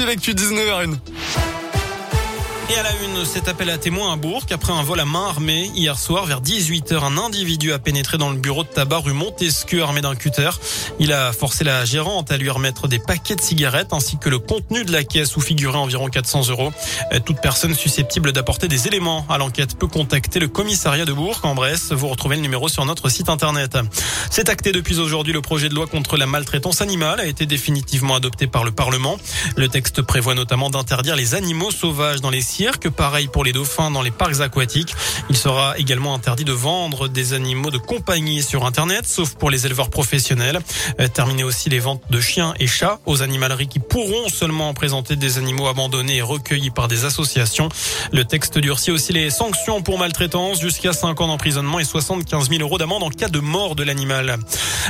Voici l'actu 19h01. Et à la une, cet appel à témoins à Bourg après un vol à main armée. Hier soir, vers 18h, un individu a pénétré dans le bureau de tabac rue Montesquieu armé d'un cutter. Il a forcé la gérante à lui remettre des paquets de cigarettes ainsi que le contenu de la caisse où figurait environ 400 euros. Toute personne susceptible d'apporter des éléments à l'enquête peut contacter le commissariat de Bourg en Bresse. Vous retrouvez le numéro sur notre site internet. C'est acté depuis aujourd'hui. Le projet de loi contre la maltraitance animale a été définitivement adopté par le Parlement. Le texte prévoit notamment d'interdire les animaux sauvages dans les que pareil pour les dauphins dans les parcs aquatiques. Il sera également interdit de vendre des animaux de compagnie sur Internet, sauf pour les éleveurs professionnels. Euh, terminer aussi les ventes de chiens et chats aux animaleries qui pourront seulement présenter des animaux abandonnés et recueillis par des associations. Le texte durcit aussi les sanctions pour maltraitance jusqu'à 5 ans d'emprisonnement et 75 000 euros d'amende en cas de mort de l'animal.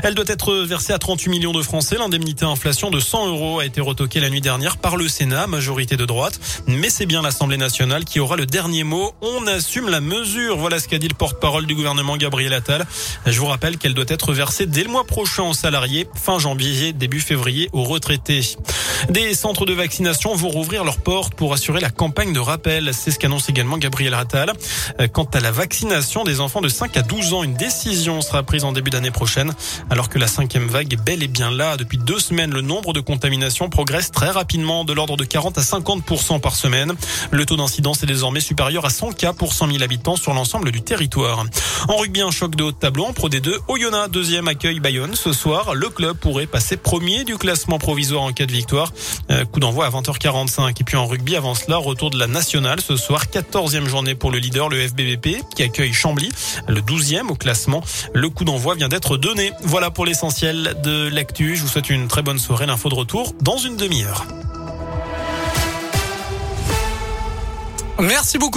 Elle doit être versée à 38 millions de Français. L'indemnité inflation de 100 euros a été retoquée la nuit dernière par le Sénat, majorité de droite. Mais c'est bien l'Assemblée nationale qui aura le dernier mot. On assume la mesure. Voilà ce qu'a dit le porte-parole du gouvernement Gabriel Attal. Je vous rappelle qu'elle doit être versée dès le mois prochain aux salariés, fin janvier, début février aux retraités. Des centres de vaccination vont rouvrir leurs portes pour assurer la campagne de rappel. C'est ce qu'annonce également Gabriel Attal. Quant à la vaccination des enfants de 5 à 12 ans, une décision sera prise en début d'année prochaine. Alors que la cinquième vague est bel et bien là. Depuis deux semaines, le nombre de contaminations progresse très rapidement, de l'ordre de 40 à 50% par semaine. Le taux d'incidence est désormais supérieur à 100 cas pour 100 000 habitants sur l'ensemble du territoire. En rugby, un choc de haut de tableau en Pro D2. Oyonnax, deuxième accueil Bayonne. Ce soir, le club pourrait passer premier du classement provisoire en cas de victoire. Euh, coup d'envoi à 20h45. Et puis en rugby, avant cela, retour de la nationale. Ce soir, 14e journée pour le leader, le FBBP, qui accueille Chambly, le 12e au classement. Le coup d'envoi vient d'être donné. Voilà pour l'essentiel de l'actu. Je vous souhaite une très bonne soirée. L'info de retour dans une demi-heure. Merci beaucoup.